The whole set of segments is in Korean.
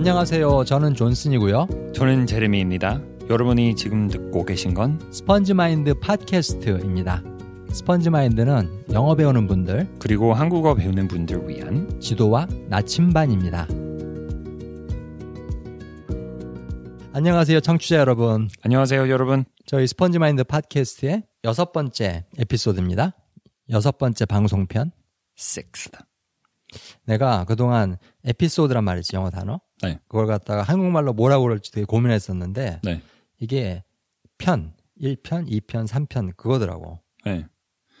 안녕하세요. 저는 존슨이고요. 저는 제레미입니다. 여러분이 지금 듣고 계신 건 스펀지 마인드 팟캐스트입니다. 스펀지 마인드는 영어 배우는 분들, 그리고 한국어 배우는 분들 위한 지도와 나침반입니다. 안녕하세요, 청취자 여러분. 안녕하세요, 여러분. 저희 스펀지 마인드 팟캐스트의 여섯 번째 에피소드입니다. 여섯 번째 방송편. Sixth. 내가 그동안 에피소드란 말이지, 영어 단어. 네. 그걸 갖다가 한국말로 뭐라고 그럴지 되게 고민했었는데, 네. 이게 편, 1편, 2편, 3편 그거더라고. 네.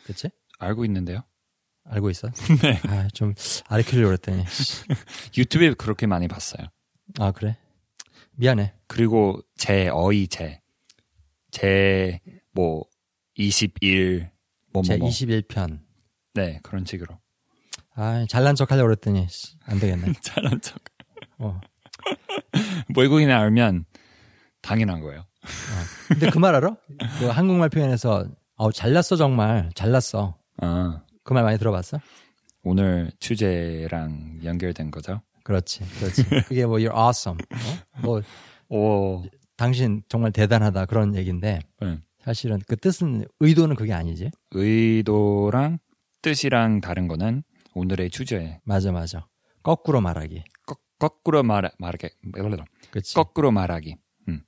그치? 알고 있는데요. 알고 있어? 네. 아, 좀 알려주려고 그랬더니. 유튜브에 그렇게 많이 봤어요. 아, 그래? 미안해. 그리고 제 어이 제. 제, 뭐, 21, 뭐, 제 뭐, 뭐. 21편. 네, 그런 식으로. 아, 잘난 척 하려고 그랬더니, 씨, 안 되겠네. 잘한 척. 어. 외국인을 알면 당연한 거예요. 근데 그 말 알아? 그 한국말 표현에서, 어, 잘났어, 정말. 잘났어. 아, 그 말 많이 들어봤어? 오늘 주제랑 연결된 거죠? 그렇지, 그렇지. 그게 뭐, you're awesome. 어? 뭐, 오, 당신 정말 대단하다. 그런 얘기인데, 네. 사실은 그 뜻은, 의도는 그게 아니지. 의도랑 뜻이랑 다른 거는 오늘의 주제. 맞아, 맞아. 거꾸로 말하기. 거, 거꾸로 말, 말하게, 그치. 거꾸로 말하기.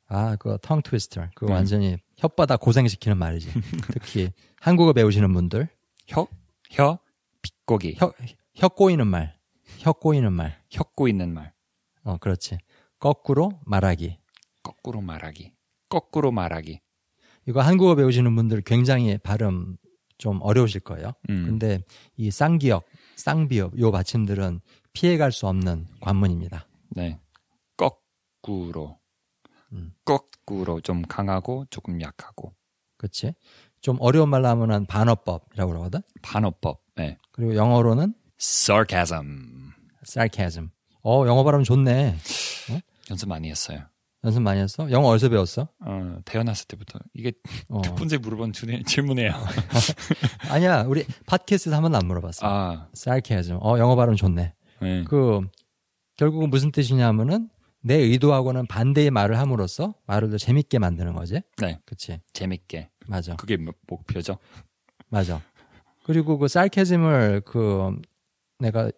아, 그거 텅 트위스터. 그거 음. 완전히 혓바닥 고생시키는 말이지. 특히 한국어 배우시는 분들 혀, 혀, 빗고기. 혀, 혀 꼬이는 말. 혀 꼬이는 말. 혀 꼬이는 말. 어, 그렇지. 거꾸로 말하기. 거꾸로 말하기. 거꾸로 말하기. 이거 한국어 배우시는 분들 굉장히 발음 좀 어려우실 거예요. 음. 근데 이 쌍기역, 쌍비역 요 받침들은 피해갈 수 없는 관문입니다. 네. 거꾸로. 음. 거꾸로 좀 강하고 조금 약하고. 그렇지? 좀 어려운 말로 하면 은 반어법이라고 그러거든. 반어법. 네. 그리고 영어로는 sarcasm. sarcasm. 어, 영어 발음 좋네. 연습 많이 했어요. 연습 많이 했어? 영어 어디서 배웠어? 어, 태어났을 때부터. 이게 어. 두 번째 물어본 주- 질문이에요. 아니야, 우리 팟캐스트에서 한 번도 안 물어봤어. 아, sarcasm. 어, 영어 발음 좋네. 네. 그 결국은 무슨 뜻이냐면은 내 의도하고는 반대의 말을 함으로써 말을 더 재밌게 만드는 거지. 네. 그치 재밌게. 맞아. 그게 목- 목표죠. 맞아. 그리고 그 sarcasm을 그 내가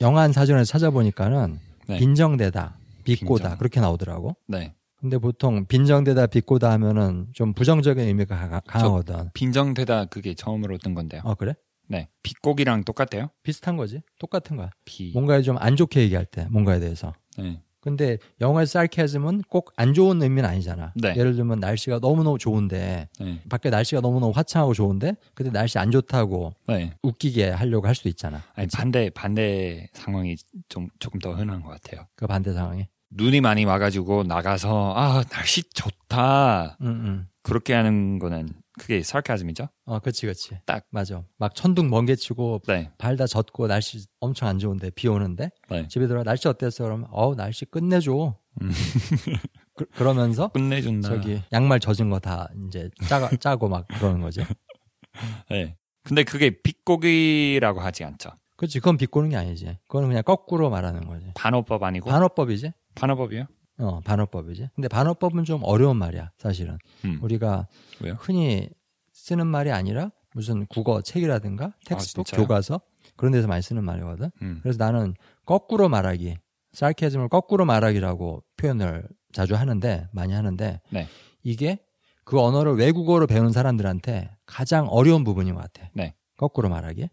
영한 사전에서 찾아보니까는 네. 빈정대다, 비꼬다 빈정. 그렇게 나오더라고. 네. 근데 보통 빈정대다, 비꼬다 하면은 좀 부정적인 의미가 가- 강하거든. 빈정대다 그게 처음으로 뜬 건데요. 어 그래? 네. 빗고기랑 똑같아요? 비슷한 거지. 똑같은 거야. 비. 뭔가에 좀 안 좋게 얘기할 때, 뭔가에 대해서. 네. 근데 영어의 sarcasm은 꼭 안 좋은 의미는 아니잖아. 네. 예를 들면 날씨가 너무너무 좋은데 네. 밖에 날씨가 너무너무 화창하고 좋은데 근데 날씨 안 좋다고 네. 웃기게 하려고 할 수도 있잖아. 아니, 반대, 반대 상황이 좀, 조금 더 흔한 것 같아요. 그 반대 상황에. 눈이 많이 와가지고 나가서, 아, 날씨 좋다. 응, 응. 그렇게 하는 거는 그게 sarcasm이죠? 어, 그치, 그치. 딱. 맞아. 막 천둥 번개 치고 네. 발다 젖고 날씨 엄청 안 좋은데 비 오는데 네. 집에 들어 날씨 어땠어? 그러면 어우 날씨 끝내줘. 음. 그, 그러면서 끝내준다. 저기 양말 젖은 거 다 이제 짜가, 짜고 막 그러는 거지. 네. 근데 그게 비꼬기라고 하지 않죠. 그치, 그건 비꼬는 게 아니지. 그거는 그냥 거꾸로 말하는 거지. 반어법 아니고? 반어법이지. 반어법이요? 어, 반어법이지. 근데 반어법은 좀 어려운 말이야, 사실은. 음. 우리가 왜요? 흔히 쓰는 말이 아니라 무슨 국어 책이라든가 textbook, 아? 교과서 그런 데서 많이 쓰는 말이거든. 음. 그래서 나는 거꾸로 말하기, sarcasm을 거꾸로 말하기라고 표현을 자주 하는데 많이 하는데 네. 이게 그 언어를 외국어로 배우는 사람들한테 가장 어려운 부분인 것 같아. 네. 거꾸로 말하기,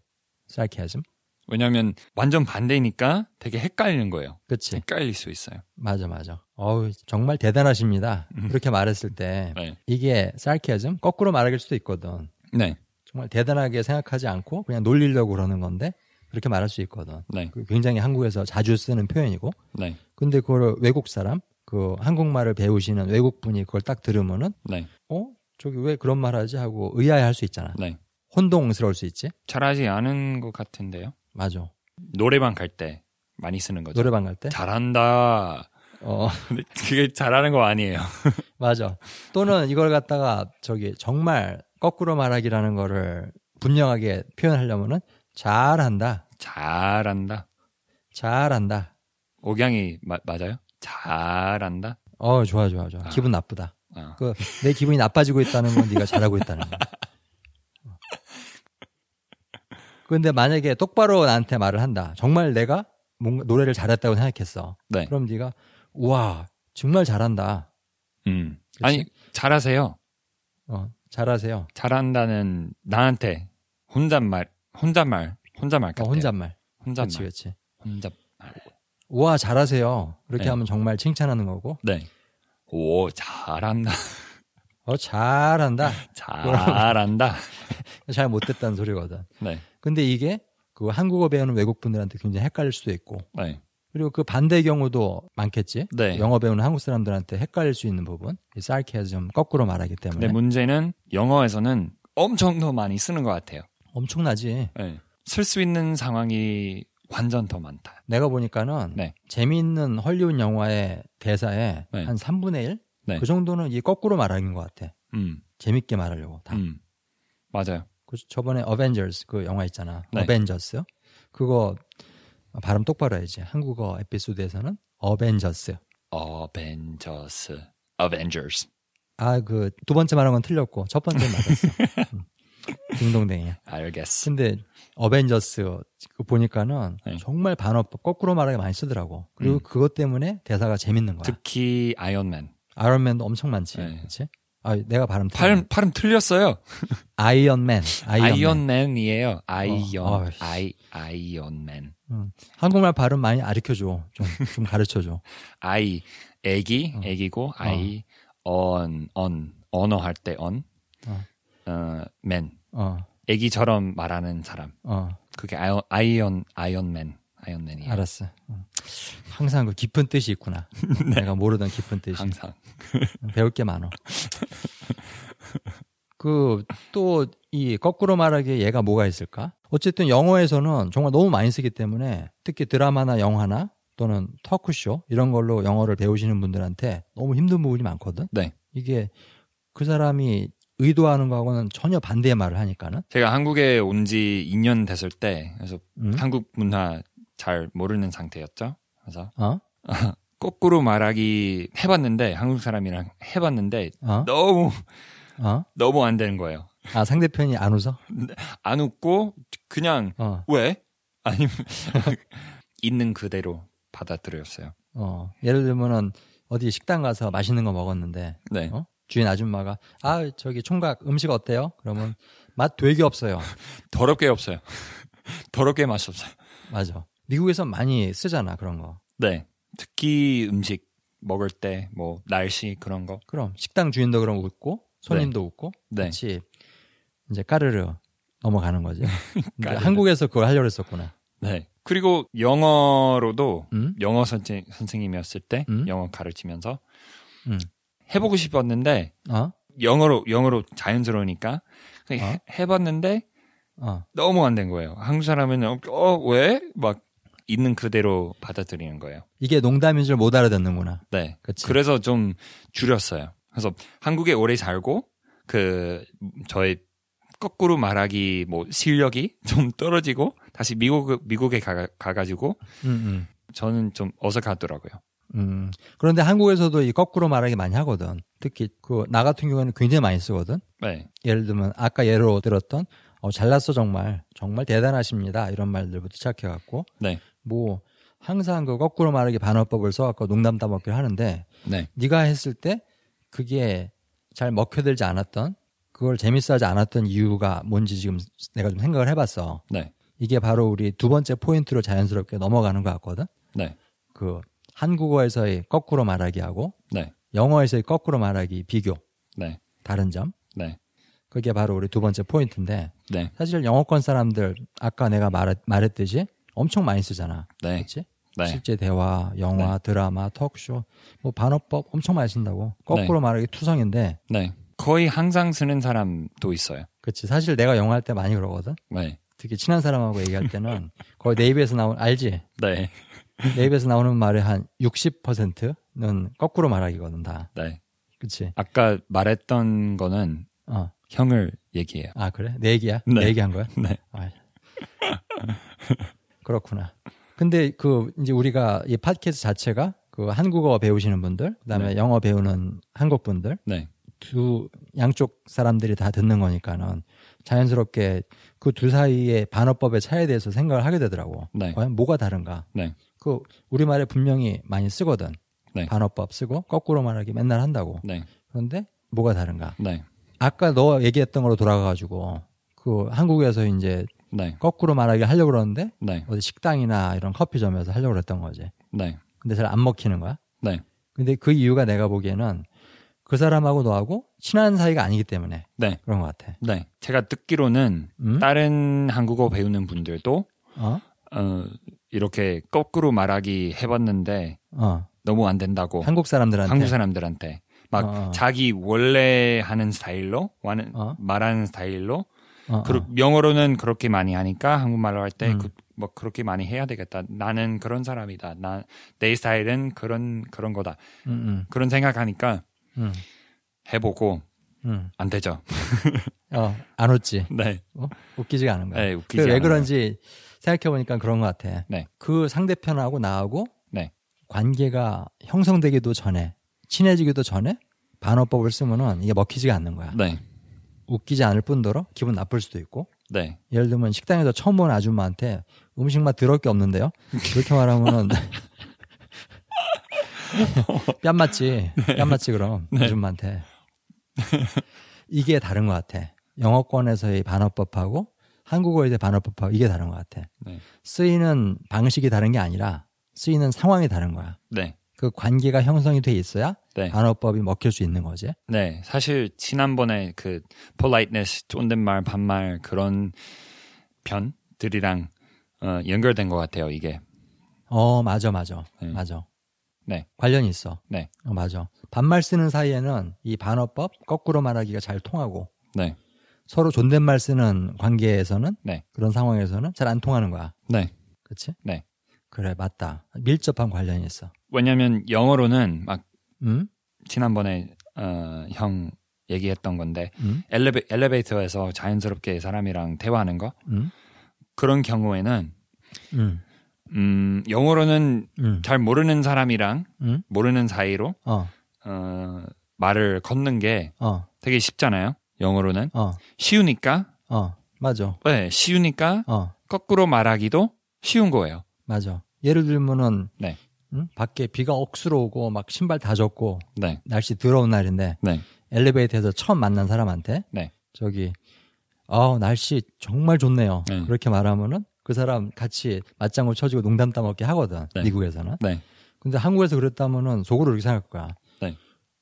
sarcasm. 왜냐면 완전 반대니까 되게 헷갈리는 거예요. 그치? 헷갈릴 수 있어요. 맞아, 맞아. 어우, 정말 대단하십니다. 그렇게 말했을 때 네. 이게 sarcasm 거꾸로 말할 수도 있거든. 네. 정말 대단하게 생각하지 않고 그냥 놀리려고 그러는 건데 그렇게 말할 수 있거든. 네. 그 굉장히 한국에서 자주 쓰는 표현이고. 네. 근데 그걸 외국 사람, 그 한국말을 배우시는 외국 분이 그걸 딱 들으면은 네. 어 저기 왜 그런 말 하지 하고 의아해 할 수 있잖아. 네. 혼동스러울 수 있지. 잘하지 않은 것 같은데요. 맞아. 노래방 갈 때 많이 쓰는 거죠. 노래방 갈 때. 잘한다. 어 그게 잘하는 거 아니에요. 맞아. 또는 이걸 갖다가 저기 정말 거꾸로 말하기라는 거를 분명하게 표현하려면은 잘한다, 잘한다. 잘한다. 억양이 마- 맞아요? 잘한다. 어, 좋아, 좋아, 좋아. 아. 기분 나쁘다. 어. 그내 기분이 나빠지고 있다는 건 네가 잘하고 있다는 거야. 어. 근데 만약에 똑바로 나한테 말을 한다. 정말 내가 뭔가 노래를 잘했다고 생각했어. 네. 그럼 네가 우와 정말 잘한다. 음. 그치? 아니 잘하세요. 어, 잘하세요. 잘한다는 나한테 혼잣말, 혼잣말, 혼잣말 어, 같아요. 혼잣말. 혼잣말, 그렇지, 그렇지. 혼잣말. 우와 잘하세요. 이렇게 네. 하면 정말 칭찬하는 거고. 네. 오 잘한다, 어 잘한다. 잘한다. 잘 못됐다는 소리거든. 네, 근데 이게 그 한국어 배우는 외국 분들한테 굉장히 헷갈릴 수도 있고 네, 그리고 그 반대의 경우도 많겠지. 네. 영어 배우는 한국 사람들한테 헷갈릴 수 있는 부분. 이 sarcasm 거꾸로 말하기 때문에 근데 문제는 영어에서는 엄청 더 많이 쓰는 것 같아요. 엄청나지. 네. 쓸수 있는 상황이 완전 더 많다. 내가 보니까는 네. 재미있는 헐리우드 영화의 대사의 네. 한 3분의 1? 네. 그 정도는 이 거꾸로 말하는 것 같아. 음, 재밌게 말하려고 다. 음, 맞아요. 그 저번에 어벤져스 그 영화 있잖아. 네. 어벤져스. 그거 발음 똑바로 해야지. 한국어 에피소드에서는 어벤져스. 어벤져스, 어벤져스. 아, 그 두 번째 말한 건 틀렸고 첫 번째 맞았어. 음. 딩동댕이야. 알겠어. 근데 어벤져스 그 보니까는 네. 정말 반어법 거꾸로 말하기 많이 쓰더라고. 그리고 음. 그것 때문에 대사가 재밌는 거야. 특히 아이언맨. 아이언맨도 엄청 많지. 네. 그렇지? 아, 내가 발음. 발음 발음 틀렸어요. 아이언맨. 아이언맨. 아이언맨이에요. 아이언, 어. 아이 아이언맨. 음. 한국말 발음 많이 가르쳐 줘. 좀 좀 가르쳐 줘. 아이 애기 어. 애기고 아이 언 언 언어 할 때 언. 어. 어, 맨. 어. 애기처럼 말하는 사람. 어. 그게 아이언 아이언 아이언맨. 아이언맨이에요. 알았어. 음. 항상 그 깊은 뜻이 있구나. 내가 모르던 깊은 뜻이. 네. 항상. 배울 게 많어. 그 또 이 거꾸로 말하기에 예가 뭐가 있을까? 어쨌든 영어에서는 정말 너무 많이 쓰기 때문에 특히 드라마나 영화나 또는 터크쇼 이런 걸로 영어를 배우시는 분들한테 너무 힘든 부분이 많거든. 네. 이게 그 사람이 의도하는 거하고는 전혀 반대의 말을 하니까는. 제가 한국에 온 지 2년 됐을 때 그래서 음? 한국 문화 잘 모르는 상태였죠. 그래서 어? 거꾸로 말하기 해봤는데 한국 사람이랑 해봤는데 어? 너무 어? 너무 안 되는 거예요. 아 상대편이 안 웃어? 안 웃고 그냥 어. 왜? 아니면 있는 그대로 받아들였어요. 어. 예를 들면은 어디 식당 가서 맛있는 거 먹었는데 네. 어? 주인 아줌마가 아 저기 총각 음식 어때요? 그러면 맛 되게 없어요. 더럽게 없어요. 더럽게 맛이 없어요. 맞아. 미국에서 많이 쓰잖아 그런 거. 네. 특히 음식 먹을 때 뭐 날씨 그런 거. 그럼 식당 주인도 그럼 웃고 손님도 웃고 네. 같이 이제 까르르 넘어가는 거지. 까르르. 한국에서 그걸 하려고 했었구나. 네. 그리고 영어로도 음? 영어 선생, 선생님이었을 때 음? 영어 가르치면서 음. 해보고 싶었는데 어? 영어로 영어로 자연스러우니까 어? 해, 해봤는데 어. 너무 안 된 거예요. 한국 사람은 어 왜? 막 있는 그대로 받아들이는 거예요. 이게 농담인 줄 못 알아듣는구나. 네. 그치. 그래서 좀 줄였어요. 그래서 한국에 오래 살고 그 저의 거꾸로 말하기 뭐 실력이 좀 떨어지고 다시 미국 미국에 가, 가가지고 음, 음. 저는 좀 어색하더라고요. 음. 그런데 한국에서도 이 거꾸로 말하기 많이 하거든. 특히 그 나 같은 경우에는 굉장히 많이 쓰거든. 네, 예를 들면 아까 예로 들었던 어, 잘났어 정말 정말 대단하십니다 이런 말들부터 시작해갖고 네, 뭐 항상 그 거꾸로 말하기 반어법을 써갖고 농담 따먹기를 하는데 네, 네가 했을 때 그게 잘 먹혀들지 않았던 그걸 재밌어하지 않았던 이유가 뭔지 지금 내가 좀 생각을 해봤어. 네, 이게 바로 우리 두 번째 포인트로 자연스럽게 넘어가는 것 같거든. 네, 그 한국어에서의 거꾸로 말하기하고 네, 영어에서의 거꾸로 말하기 비교. 네, 다른 점. 네, 그게 바로 우리 두 번째 포인트인데 네, 사실 영어권 사람들 아까 내가 말했, 말했듯이 엄청 많이 쓰잖아. 네, 그렇지? 네, 실제 대화, 영화, 드라마, 톡쇼, 뭐 반어법 엄청 많이 쓴다고. 거꾸로 말하기 투성인데, 네. 거의 항상 쓰는 사람도 있어요. 그렇지. 사실 내가 영어 할때 많이 그러거든. 네, 특히 친한 사람하고 얘기할 때는 거의 내 입에서 나온 알지? 네, 내 입에서 나오는 말의 한 60%는 거꾸로 말하기거든 다. 네. 그렇지? 아까 말했던 거는 어. 형을 얘기해요. 아 그래? 내 얘기야? 네. 내 얘기한 거야? 네, 아, 그렇구나. 근데 그 이제 우리가 이 팟캐스트 자체가 그 한국어 배우시는 분들, 그다음에 네. 영어 배우는 한국 분들 네. 두 양쪽 사람들이 다 듣는 거니까는 자연스럽게 그 두 사이의 반어법의 차이에 대해서 생각을 하게 되더라고. 네. 과연 뭐가 다른가? 네. 그 우리말에 분명히 많이 쓰거든. 네. 반어법 쓰고 거꾸로 말하기 맨날 한다고. 네. 그런데 뭐가 다른가? 네. 아까 너 얘기했던 거로 돌아가 가지고 그 한국에서 이제 네. 거꾸로 말하기 하려고 그러는데 네. 어디 식당이나 이런 커피점에서 하려고 그랬던 거지. 네. 근데 잘 안 먹히는 거야. 네. 근데 그 이유가 내가 보기에는 그 사람하고 너하고 친한 사이가 아니기 때문에 네. 그런 것 같아. 네. 제가 듣기로는 음? 다른 한국어 배우는 분들도 어? 어, 이렇게 거꾸로 말하기 해봤는데 어. 너무 안 된다고 한국 사람들한테. 한국 사람들한테 막 어, 어. 자기 원래 하는 스타일로 와는- 어? 말하는 스타일로 어, 어. 그리고 영어로는 그렇게 많이 하니까 한국말로 할때 음. 그, 뭐 그렇게 많이 해야 되겠다. 나는 그런 사람이다. 나 내 스타일은 그런 그런 거다. 음, 그런 생각하니까 음, 해보고 음, 안 되죠. 음. 어, 안 웃지. 네, 어? 웃기지가 않은 거야. 네 웃기지 왜. 그런지 생각해 보니까 그런 것 같아. 네. 그 상대편하고 나하고 네. 관계가 형성되기도 전에, 친해지기도 전에 반어법을 쓰면은 이게 먹히지가 않는 거야. 네, 웃기지 않을 뿐더러 기분 나쁠 수도 있고. 네, 예를 들면 식당에서 처음 본 아줌마한테 음식 맛 더러울 게 없는데요. 그렇게 말하면은 뺨 맞지. 뺨 맞지 그럼 네. 아줌마한테. 이게 다른 것 같아. 영어권에서의 반어법하고 한국어에서의 반어법하고 이게 다른 것 같아. 네, 쓰이는 방식이 다른 게 아니라 쓰이는 상황이 다른 거야. 네, 그 관계가 형성이 돼 있어야 네. 반어법이 먹힐 수 있는 거지. 네. 사실 지난번에 그 politeness, 존댓말, 반말 그런 편들이랑 어, 연결된 것 같아요. 이게. 어, 맞아, 맞아. 네. 맞아. 네. 관련이 있어. 네. 어, 맞아. 반말 쓰는 사이에는 이 반어법 거꾸로 말하기가 잘 통하고 네, 서로 존댓말 쓰는 관계에서는 네. 그런 상황에서는 잘 안 통하는 거야. 네. 그치? 네. 그래, 맞다. 밀접한 관련이 있어. 왜냐하면 영어로는 막 음? 지난번에 어, 형 얘기했던 건데 음? 엘리베, 엘리베이터에서 자연스럽게 사람이랑 대화하는 거 음? 그런 경우에는 음? 음, 영어로는 음? 잘 모르는 사람이랑 음? 모르는 사이로 어, 어, 말을 걷는 게 어, 되게 쉽잖아요. 영어로는 어, 쉬우니까 어, 맞아. 네, 쉬우니까 어, 거꾸로 말하기도 쉬운 거예요. 맞아. 예를 들면은 네. 음? 밖에 비가 억수로 오고 막 신발 다 젖고 네, 날씨 더러운 날인데 네, 엘리베이터에서 처음 만난 사람한테 네. 저기 아 날씨 정말 좋네요. 네. 그렇게 말하면은 그 사람 같이 맞장구 쳐주고 농담 따먹게 하거든. 네. 미국에서는. 네, 근데 한국에서 그랬다면은 속으로 이렇게 생각할 거야. 네.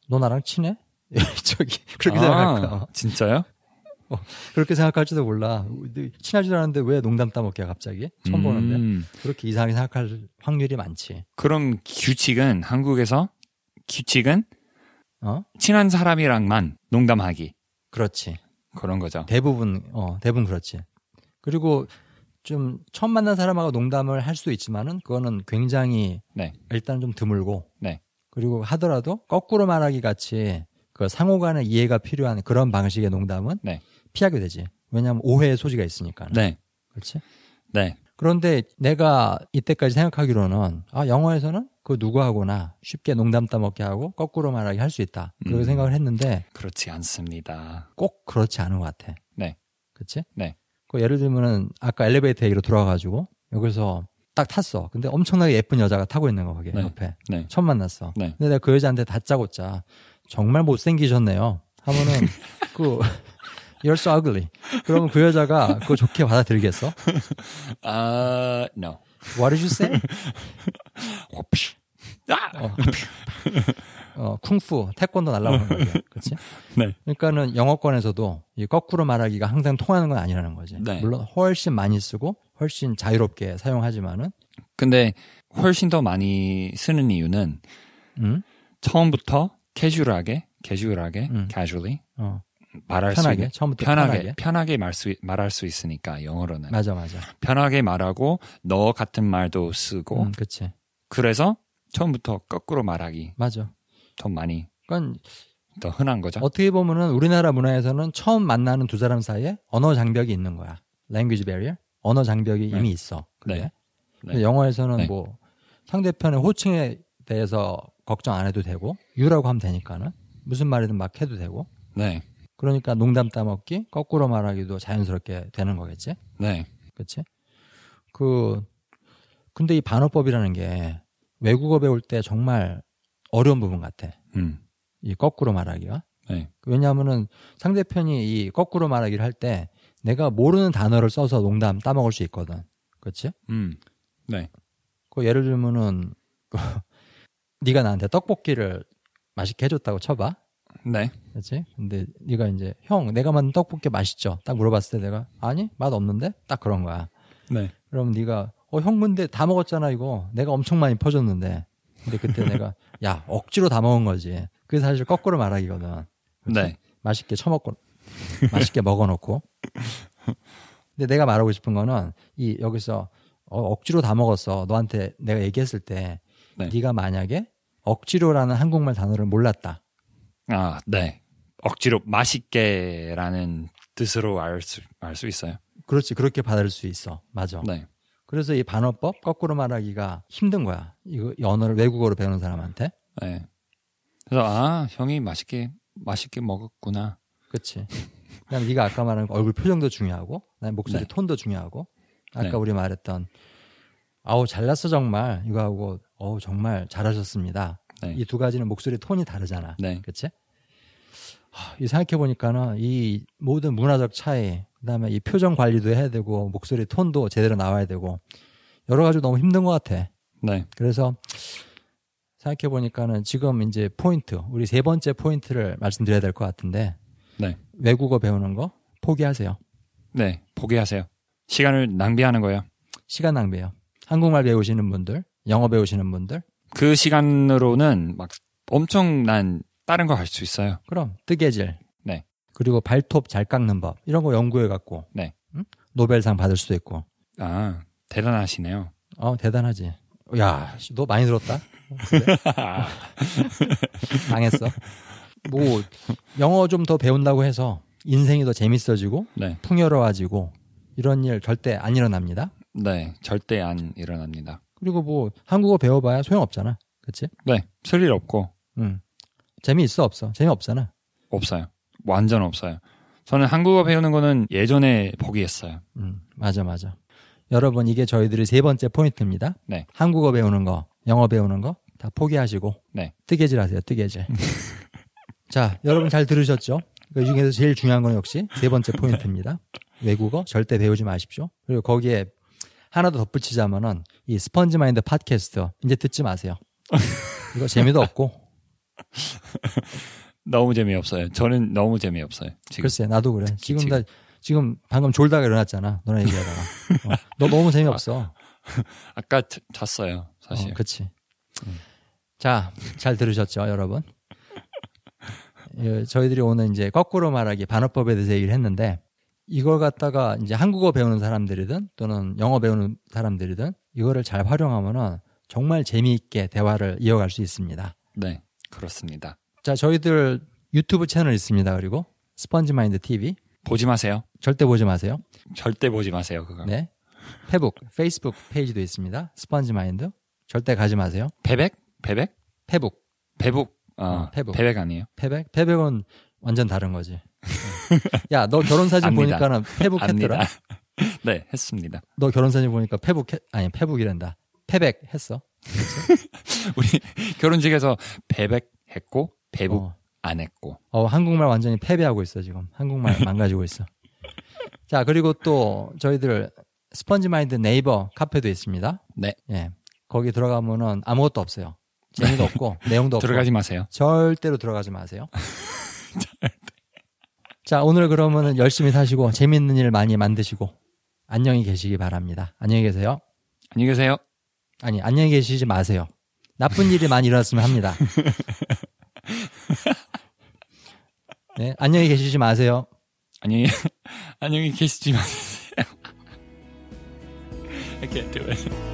너 나랑 친해? 저기 그렇게 생각할 거야. 아, 진짜요? 그렇게 생각할지도 몰라. 친하지도 않은데 왜 농담 따먹게 갑자기? 처음 보는데. 음, 그렇게 이상하게 생각할 확률이 많지. 그럼 규칙은 한국에서 규칙은 어? 친한 사람이랑만 농담하기 그렇지. 그런 거죠. 대부분 어 대부분 그렇지. 그리고 좀 처음 만난 사람하고 농담을 할 수도 있지만은 그거는 굉장히 네, 일단 좀 드물고 네, 그리고 하더라도 거꾸로 말하기 같이 그 상호간의 이해가 필요한 그런 방식의 농담은 네. 피하게 되지. 왜냐하면 오해의 소지가 있으니까. 네, 그렇지? 네, 그런데 내가 이때까지 생각하기로는 아 영어에서는 그 누구하고나 쉽게 농담 따먹게 하고 거꾸로 말하게 할 수 있다. 그렇게 음. 생각을 했는데 그렇지 않습니다. 꼭 그렇지 않은 것 같아. 네, 그렇지? 네, 그 예를 들면은 아까 엘리베이터 얘기로 돌아가가지고 여기서 딱 탔어. 근데 엄청나게 예쁜 여자가 타고 있는 거 거기 네. 옆에 네, 처음 만났어. 네. 근데 내가 그 여자한테 다짜고짜 정말 못생기셨네요. 하면은 그 You're so ugly. 그러면 그 여자가 그거 좋게 받아들이겠어? 아, no. What did you say? 아, 어, 어, 쿵푸, 태권도 날라오는 거지. 그렇지? 네, 그러니까는 영어권에서도 이 거꾸로 말하기가 항상 통하는 건 아니라는 거지. 네. 물론 훨씬 많이 쓰고 훨씬 자유롭게 사용하지만은 근데 훨씬 더 많이 쓰는 이유는 음? 처음부터 캐주얼하게, 캐주얼하게, 음. casually 어, 말할 수 편하게 있는 처음부터 편하게 편하게. 편하게 말 수, 말할 수 있으니까 영어로는 맞아 맞아. 편하게 말하고 너 같은 말도 쓰고 음, 그치. 그래서 처음부터 거꾸로 말하기 맞아. 더 많이 그러니까 더 흔한 거죠. 어떻게 보면은 우리나라 문화에서는 처음 만나는 두 사람 사이에 언어 장벽이 있는 거야. language barrier. 언어 장벽이 네. 이미 있어. 그게. 네. 근데 영어에서는 네. 뭐 상대편의 호칭에 대해서 걱정 안 해도 되고 유라고 하면 되니까는 무슨 말이든 막 해도 되고 네. 그러니까 농담 따먹기 거꾸로 말하기도 자연스럽게 되는 거겠지 네. 그렇지 그 근데 이 반어법이라는 게 외국어 배울 때 정말 어려운 부분 같아 음. 이 거꾸로 말하기가 네. 왜냐하면은 상대편이 이 거꾸로 말하기를 할 때 내가 모르는 단어를 써서 농담 따먹을 수 있거든 그렇지 음. 네. 그 예를 들면은 그 네가 나한테 떡볶이를 맛있게 해줬다고 쳐봐. 네. 그렇지? 근데 네가 이제 형 내가 만든 떡볶이 맛있죠? 딱 물어봤을 때 내가 아니 맛 없는데 딱 그런 거야. 네. 그럼 네가 어 형 근데 다 먹었잖아 이거 내가 엄청 많이 퍼줬는데 근데 그때 내가 야 억지로 다 먹은 거지. 그게 사실 거꾸로 말하기거든. 그렇지? 네. 맛있게 처먹고 맛있게 먹어놓고. 근데 내가 말하고 싶은 거는 이 여기서 어, 억지로 다 먹었어. 너한테 내가 얘기했을 때 네. 네가 만약에 억지로라는 한국말 단어를 몰랐다. 아, 네. 억지로 맛있게라는 뜻으로 알수 알 수 있어요. 그렇지 그렇게 받을 수 있어. 맞아. 네. 그래서 이 반어법 거꾸로 말하기가 힘든 거야. 이거 이 언어를 외국어로 배우는 사람한테. 네. 그래서 아, 형이 맛있게 맛있게 먹었구나. 그렇지. 그다음에 네가 아까 말한 얼굴 표정도 중요하고, 목소리 네. 톤도 중요하고, 아까 네. 우리 말했던 아우 잘났어 정말 이거 하고 어우 정말 잘하셨습니다. 네. 이두 가지는 목소리 톤이 다르잖아. 네. 그렇지? 하, 이 생각해 보니까는 이 모든 문화적 차이, 그다음에 이 표정 관리도 해야 되고 목소리 톤도 제대로 나와야 되고 여러 가지 너무 힘든 것 같아. 네. 그래서 생각해 보니까는 지금 이제 포인트, 우리 세 번째 포인트를 말씀드려야 될 것 같은데 네. 외국어 배우는 거 포기하세요. 네. 포기하세요. 시간을 낭비하는 거예요. 시간 낭비예요. 한국말 배우시는 분들, 영어 배우시는 분들, 그 시간으로는 막 엄청난 다른 거할수 있어요. 그럼 뜨개질, 네. 그리고 발톱 잘 깎는 법 이런 거 연구해 갖고 네. 노벨상 받을 수도 있고. 아, 대단하시네요. 어 대단하지. 야, 씨, 너 많이 들었다. 당했어. 뭐 영어 좀 더 배운다고 해서 인생이 더 재밌어지고 네. 풍요로워지고 이런 일 절대 안 일어납니다. 네. 절대 안 일어납니다. 그리고 뭐 한국어 배워봐야 소용없잖아. 그치? 네. 스릴 없고 응. 재미있어 없어? 재미없잖아. 없어요. 완전 없어요. 저는 한국어 배우는 거는 예전에 포기했어요. 음, 맞아, 맞아. 여러분, 이게 저희들의 세 번째 포인트입니다. 네. 한국어 배우는 거, 영어 배우는 거 다 포기하시고 네. 뜨개질 하세요, 뜨개질. 자, 여러분 잘 들으셨죠? 그 중에서 제일 중요한 건 역시 세 번째 포인트입니다. 외국어 절대 배우지 마십시오. 그리고 거기에 하나 더 덧붙이자면은 이 스펀지 마인드 팟캐스트 이제 듣지 마세요. 이거 재미도 없고 너무 재미없어요. 저는 너무 재미없어요. 지금. 글쎄 나도 그래. 지금 지금. 나 지금 방금 졸다가 일어났잖아. 너랑 얘기하다가. 어, 너 너무 재미없어. 아까 자- 잤어요. 사실. 어, 그치. 자, 잘 들으셨죠, 여러분? 예, 저희들이 오늘 이제 거꾸로 말하기 반어법에 대해서 얘기를 했는데 이걸 갖다가 이제 한국어 배우는 사람들이든 또는 영어 배우는 사람들이든 이거를 잘 활용하면은 정말 재미있게 대화를 이어갈 수 있습니다. 네. 그렇습니다. 자, 저희들 유튜브 채널 있습니다. 그리고 Sponge Mind TV 보지 마세요. 절대 보지 마세요. 절대 보지 마세요. 그거. 네. 페북, 페이스북 페이지도 있습니다. Sponge Mind 절대 가지 마세요. 폐백? 폐백? 페북, 배북. 어, 어, 배북. 폐백 아니에요? 폐백? 폐백은 완전 다른 거지. 야, 너 결혼 사진. 보니까는 폐백 했더라. 압니다. 네, 했습니다. 너 결혼 사진 보니까 페북 했, 아니 페북이란다. 페백 했어. 우리 결혼식에서 배백 했고 배북 어. 안 했고. 어, 한국말 완전히 패배하고 있어 지금. 한국말 망가지고 있어. 자, 그리고 또 저희들 스펀지 마인드 네이버 카페도 있습니다. 네. 예. 거기 들어가면은 아무것도 없어요. 재미도 없고 내용도 없고 들어가지 마세요. 절대로 들어가지 마세요. 자, 오늘 그러면은 열심히 사시고 재밌는 일 많이 만드시고 안녕히 계시기 바랍니다. 안녕히 계세요. 안녕히 계세요. 아니, 안녕히 계시지 마세요. 나쁜 일이 많이 일어났으면 합니다. 네, 안녕히 계시지 마세요. 안녕히 안녕히 계시지 마세요. I can't do it.